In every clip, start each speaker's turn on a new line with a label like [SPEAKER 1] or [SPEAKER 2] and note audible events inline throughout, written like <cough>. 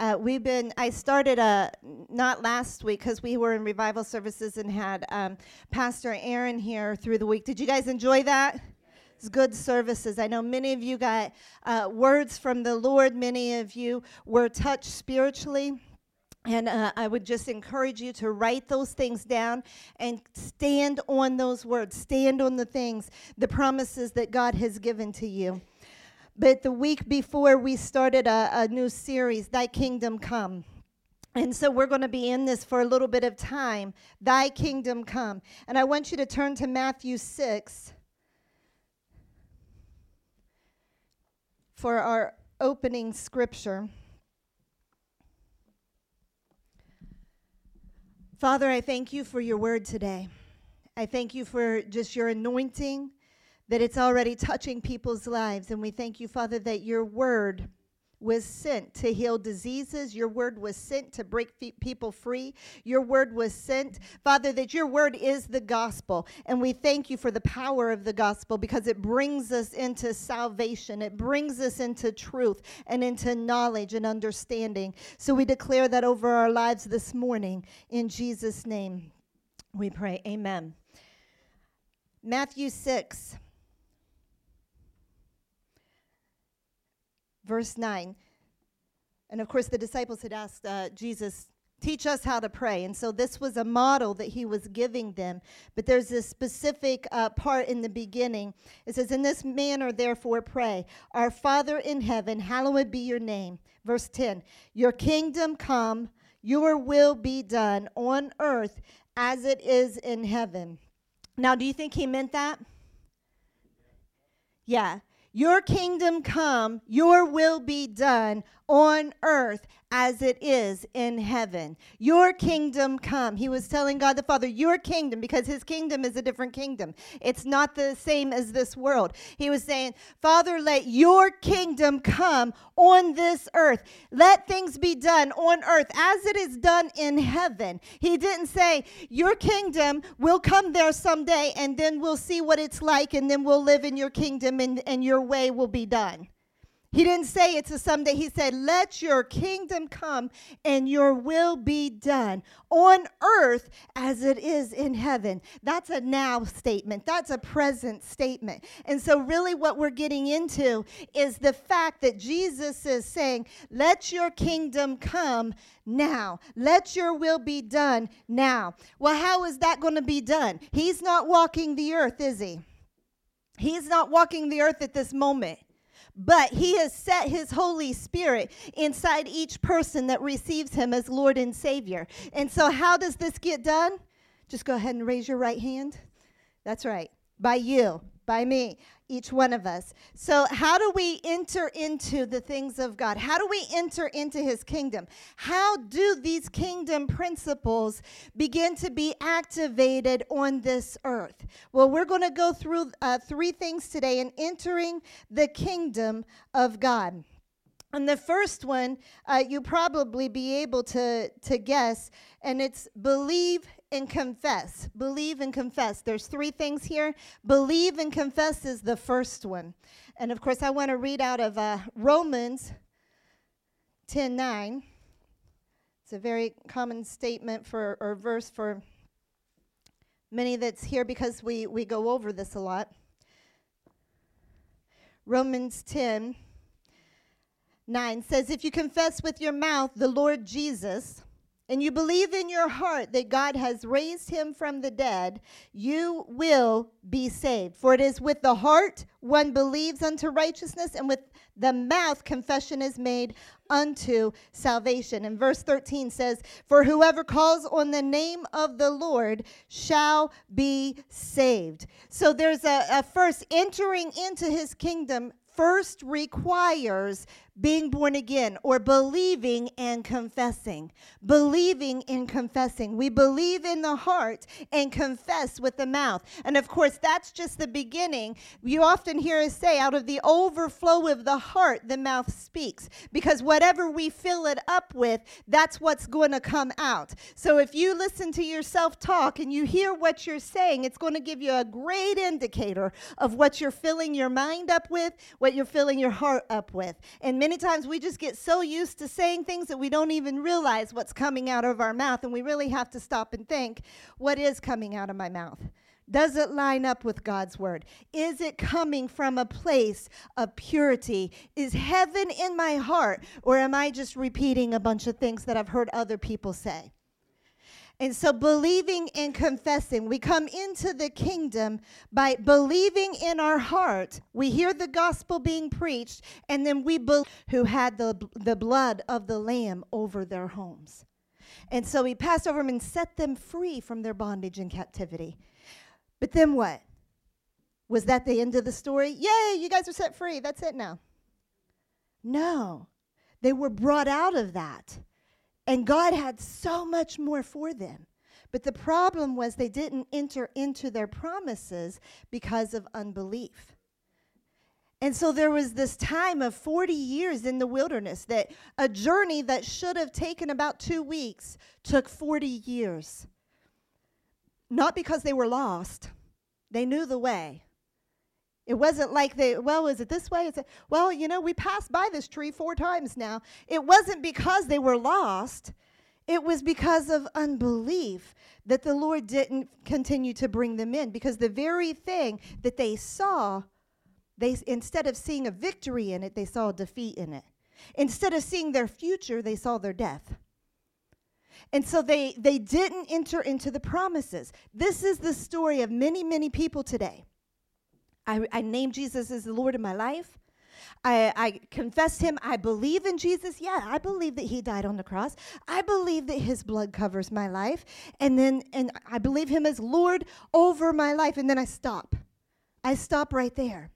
[SPEAKER 1] Uh, we've been, I started a, not last week because we were in revival services and had um, Pastor Aaron here through the week. Did you guys enjoy that? It's good services. I know many of you got uh, words from the Lord, many of you were touched spiritually. And uh, I would just encourage you to write those things down and stand on those words, stand on the things, the promises that God has given to you. But the week before, we started a, a new series, Thy Kingdom Come. And so we're going to be in this for a little bit of time. Thy kingdom come. And I want you to turn to Matthew 6 for our opening scripture. Father, I thank you for your word today. I thank you for just your anointing that it's already touching people's lives. And we thank you, Father, that your word was sent to heal diseases. Your word was sent to break people free. Your word was sent, Father, that your word is the gospel. And we thank you for the power of the gospel because it brings us into salvation. It brings us into truth and into knowledge and understanding. So we declare that over our lives this morning. In Jesus' name we pray. Amen. Matthew 6. Verse 9. And of course, the disciples had asked uh, Jesus, Teach us how to pray. And so this was a model that he was giving them. But there's this specific uh, part in the beginning. It says, In this manner, therefore, pray, Our Father in heaven, hallowed be your name. Verse 10 Your kingdom come, your will be done on earth as it is in heaven. Now, do you think he meant that? Yeah. Your kingdom come, your will be done on earth as it is in heaven. Your kingdom come. He was telling God the Father, Your kingdom, because his kingdom is a different kingdom. It's not the same as this world. He was saying, Father, let your kingdom come on this earth. Let things be done on earth as it is done in heaven. He didn't say, Your kingdom will come there someday, and then we'll see what it's like, and then we'll live in your kingdom, and, and your way will be done. He didn't say it's a someday. He said, Let your kingdom come and your will be done on earth as it is in heaven. That's a now statement. That's a present statement. And so, really, what we're getting into is the fact that Jesus is saying, Let your kingdom come now. Let your will be done now. Well, how is that going to be done? He's not walking the earth, is he? He's not walking the earth at this moment but he has set his Holy Spirit inside each person that receives him as Lord and Savior. And so, how does this get done? Just go ahead and raise your right hand. That's right, by you by me, each one of us. So, how do we enter into the things of God? How do we enter into His kingdom? How do these kingdom principles begin to be activated on this earth? Well, we're going to go through uh, three things today in entering the kingdom of God. And the first one, uh, you probably be able to, to guess, and it's believe and confess. Believe and confess. There's three things here. Believe and confess is the first one. And of course, I want to read out of uh, Romans 10 9. It's a very common statement for or verse for many that's here because we, we go over this a lot. Romans 10 9 says, If you confess with your mouth the Lord Jesus, and you believe in your heart that God has raised him from the dead, you will be saved. For it is with the heart one believes unto righteousness, and with the mouth confession is made unto salvation. And verse 13 says, For whoever calls on the name of the Lord shall be saved. So there's a, a first entering into his kingdom first requires being born again or believing and confessing. Believing and confessing. We believe in the heart and confess with the mouth. And of course, that's just the beginning. You often hear us say, out of the overflow of the heart, the mouth speaks. Because whatever we fill it up with, that's what's going to come out. So if you listen to yourself talk and you hear what you're saying, it's going to give you a great indicator of what you're filling your mind up with, what you're filling your heart up with. And many Many times we just get so used to saying things that we don't even realize what's coming out of our mouth, and we really have to stop and think what is coming out of my mouth? Does it line up with God's word? Is it coming from a place of purity? Is heaven in my heart? Or am I just repeating a bunch of things that I've heard other people say? And so, believing and confessing, we come into the kingdom by believing in our heart. We hear the gospel being preached, and then we believe who had the, the blood of the Lamb over their homes. And so, he passed over them and set them free from their bondage and captivity. But then what? Was that the end of the story? Yay, you guys are set free. That's it now. No, they were brought out of that. And God had so much more for them. But the problem was they didn't enter into their promises because of unbelief. And so there was this time of 40 years in the wilderness that a journey that should have taken about two weeks took 40 years. Not because they were lost, they knew the way. It wasn't like they, well, is it this way? Is it, well, you know, we passed by this tree four times now. It wasn't because they were lost, it was because of unbelief that the Lord didn't continue to bring them in because the very thing that they saw, they instead of seeing a victory in it, they saw a defeat in it. Instead of seeing their future, they saw their death. And so they, they didn't enter into the promises. This is the story of many, many people today. I, I name Jesus as the Lord of my life. I, I confessed him. I believe in Jesus. Yeah, I believe that he died on the cross. I believe that his blood covers my life. And then and I believe him as Lord over my life. And then I stop. I stop right there.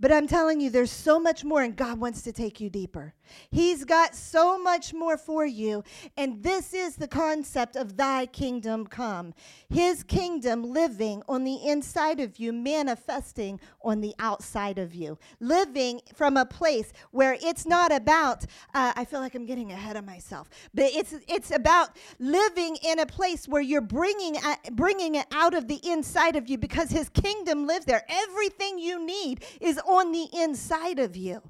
[SPEAKER 1] But I'm telling you, there's so much more, and God wants to take you deeper. He's got so much more for you. And this is the concept of thy kingdom come. His kingdom living on the inside of you, manifesting on the outside of you. Living from a place where it's not about, uh, I feel like I'm getting ahead of myself, but it's, it's about living in a place where you're bringing, uh, bringing it out of the inside of you because his kingdom lives there. Everything you need is on the inside of you.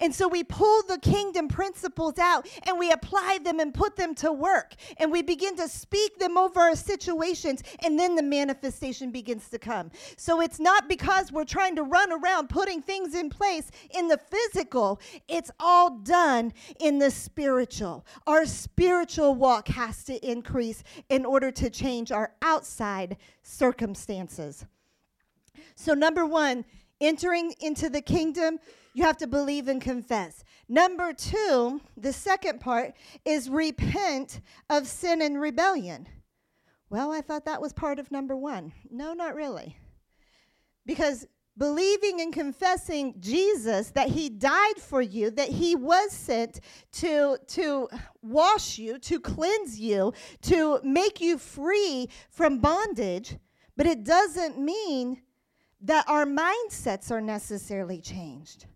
[SPEAKER 1] And so we pull the kingdom principles out and we apply them and put them to work. And we begin to speak them over our situations, and then the manifestation begins to come. So it's not because we're trying to run around putting things in place in the physical, it's all done in the spiritual. Our spiritual walk has to increase in order to change our outside circumstances. So, number one, entering into the kingdom, you have to believe and confess. Number two, the second part is repent of sin and rebellion. Well, I thought that was part of number one. No, not really. Because believing and confessing Jesus that he died for you, that he was sent to, to wash you, to cleanse you, to make you free from bondage, but it doesn't mean that our mindsets are necessarily changed.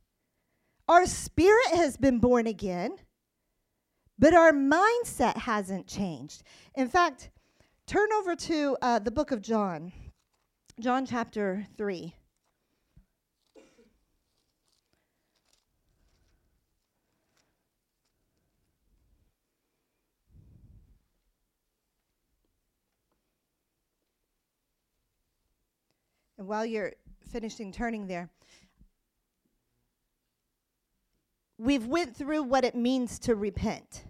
[SPEAKER 1] Our spirit has been born again, but our mindset hasn't changed. In fact, turn over to uh, the book of John, John chapter 3. And while you're finishing turning there, we've went through what it means to repent.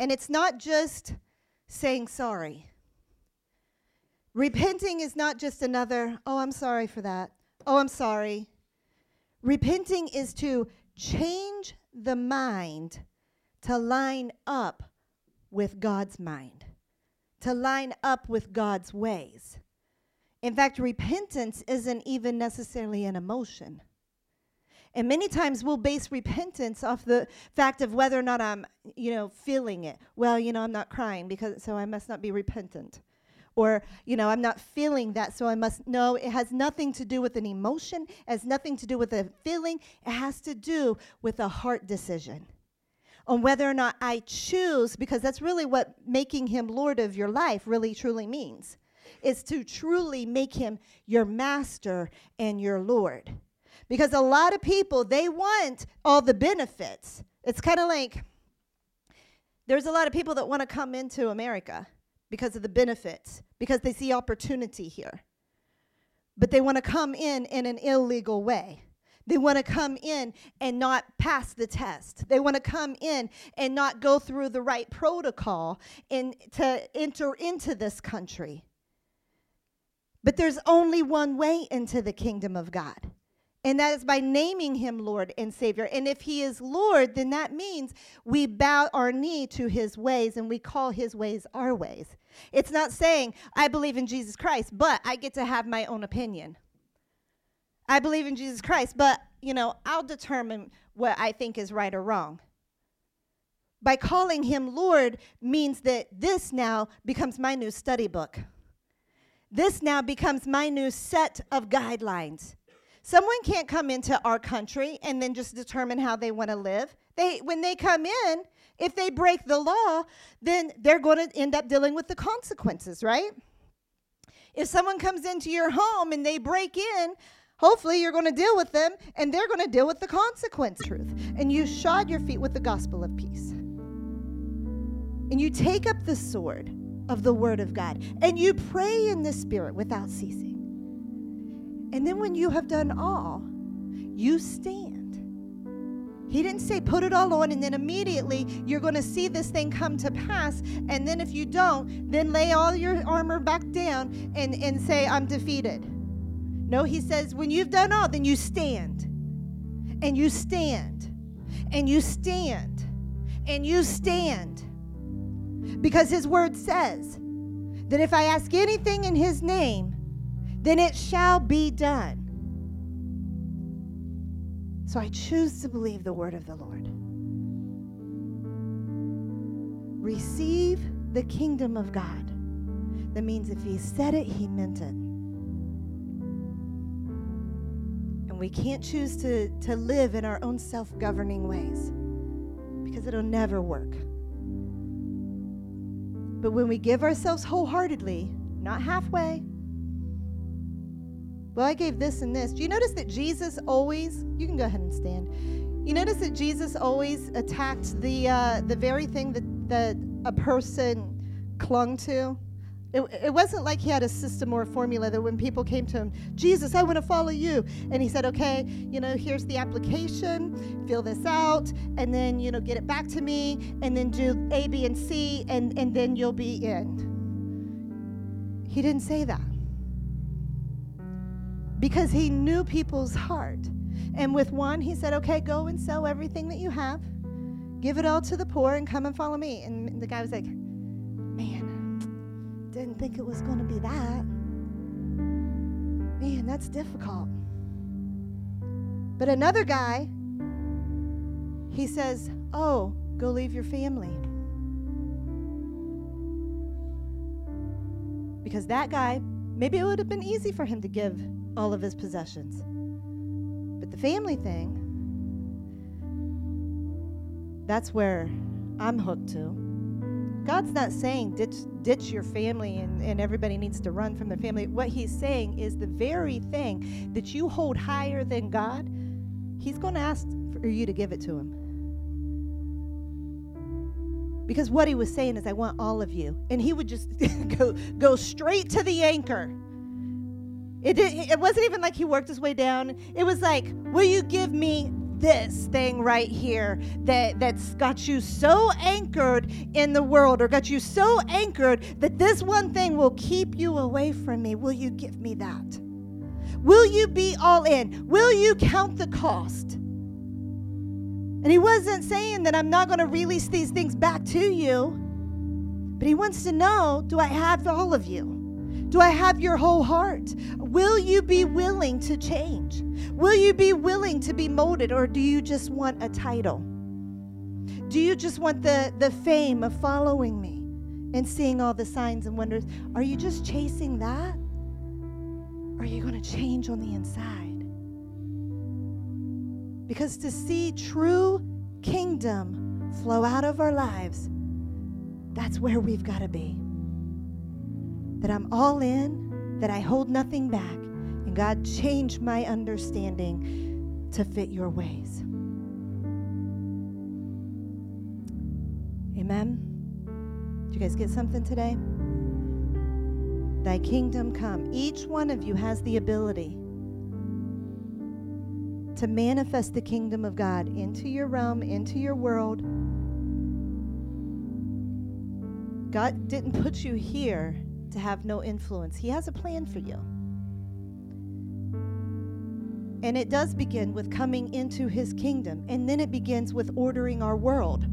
[SPEAKER 1] And it's not just saying sorry. Repenting is not just another, oh, I'm sorry for that. Oh, I'm sorry. Repenting is to change the mind to line up with God's mind, to line up with God's ways. In fact, repentance isn't even necessarily an emotion. And many times we'll base repentance off the fact of whether or not I'm, you know, feeling it. Well, you know, I'm not crying because so I must not be repentant. Or, you know, I'm not feeling that, so I must no, it has nothing to do with an emotion, it has nothing to do with a feeling, it has to do with a heart decision on whether or not I choose, because that's really what making him Lord of your life really truly means is to truly make him your master and your Lord. Because a lot of people, they want all the benefits. It's kind of like there's a lot of people that want to come into America because of the benefits, because they see opportunity here. But they want to come in in an illegal way. They want to come in and not pass the test. They want to come in and not go through the right protocol in, to enter into this country. But there's only one way into the kingdom of God. And that is by naming him Lord and Savior. And if he is Lord, then that means we bow our knee to his ways and we call his ways our ways. It's not saying, I believe in Jesus Christ, but I get to have my own opinion. I believe in Jesus Christ, but, you know, I'll determine what I think is right or wrong. By calling him Lord means that this now becomes my new study book. This now becomes my new set of guidelines. Someone can't come into our country and then just determine how they want to live. They when they come in, if they break the law, then they're going to end up dealing with the consequences, right? If someone comes into your home and they break in, hopefully you're going to deal with them and they're going to deal with the consequence truth. And you shod your feet with the gospel of peace. And you take up the sword of the word of God and you pray in the spirit without ceasing. And then when you have done all, you stand. He didn't say put it all on and then immediately you're going to see this thing come to pass. And then if you don't, then lay all your armor back down and, and say, I'm defeated. No, he says, when you've done all, then you stand. And you stand. And you stand. And you stand. Because his word says that if I ask anything in his name, then it shall be done. So I choose to believe the word of the Lord. Receive the kingdom of God. That means if he said it, he meant it. And we can't choose to, to live in our own self governing ways because it'll never work. But when we give ourselves wholeheartedly, not halfway, well, I gave this and this. Do you notice that Jesus always, you can go ahead and stand. You notice that Jesus always attacked the, uh, the very thing that, that a person clung to? It, it wasn't like he had a system or a formula that when people came to him, Jesus, I want to follow you. And he said, okay, you know, here's the application, fill this out, and then, you know, get it back to me, and then do A, B, and C, and, and then you'll be in. He didn't say that because he knew people's heart. And with one, he said, Okay, go and sell everything that you have, give it all to the poor, and come and follow me. And the guy was like, Man, didn't think it was going to be that. Man, that's difficult. But another guy, he says, Oh, go leave your family. Because that guy, maybe it would have been easy for him to give all of his possessions. But the family thing, that's where I'm hooked to. God's not saying ditch, ditch your family and, and everybody needs to run from their family. What He's saying is the very thing that you hold higher than God, He's going to ask for you to give it to Him. Because what He was saying is, I want all of you. And He would just <laughs> go, go straight to the anchor. It, did, it wasn't even like he worked his way down. It was like, will you give me this thing right here that, that's got you so anchored in the world or got you so anchored that this one thing will keep you away from me? Will you give me that? Will you be all in? Will you count the cost? And he wasn't saying that I'm not going to release these things back to you, but he wants to know do I have all of you? Do I have your whole heart? Will you be willing to change? Will you be willing to be molded, or do you just want a title? Do you just want the, the fame of following me and seeing all the signs and wonders? Are you just chasing that? Or are you going to change on the inside? Because to see true kingdom flow out of our lives, that's where we've got to be that I'm all in, that I hold nothing back. And God, change my understanding to fit your ways. Amen. Did you guys get something today? Thy kingdom come. Each one of you has the ability to manifest the kingdom of God into your realm, into your world. God didn't put you here to have no influence, He has a plan for you. And it does begin with coming into His kingdom, and then it begins with ordering our world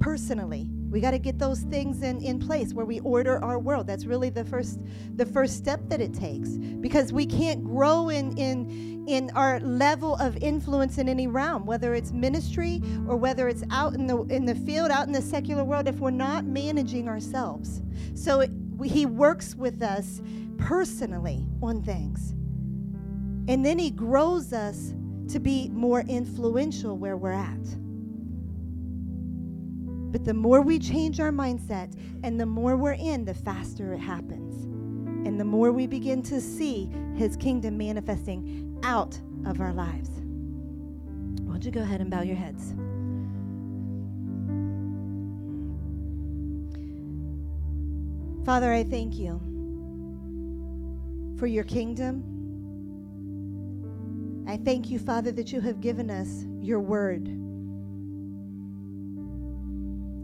[SPEAKER 1] personally. We got to get those things in, in place where we order our world. That's really the first the first step that it takes because we can't grow in in in our level of influence in any realm, whether it's ministry or whether it's out in the in the field, out in the secular world, if we're not managing ourselves. So it, we, he works with us personally on things, and then he grows us to be more influential where we're at. But the more we change our mindset and the more we're in, the faster it happens. And the more we begin to see his kingdom manifesting out of our lives. Why don't you go ahead and bow your heads? Father, I thank you for your kingdom. I thank you, Father, that you have given us your word.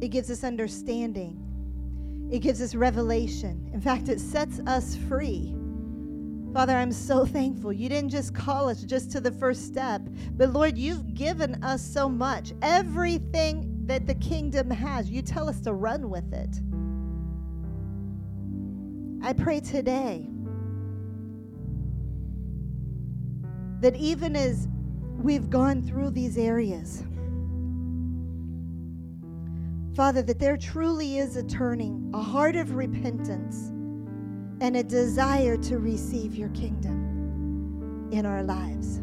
[SPEAKER 1] It gives us understanding. It gives us revelation. In fact, it sets us free. Father, I'm so <laughs> thankful. You didn't just call us just to the first step, but Lord, you've given us so much. Everything that the kingdom has, you tell us to run with it. I pray today that even as we've gone through these areas, Father, that there truly is a turning, a heart of repentance, and a desire to receive your kingdom in our lives.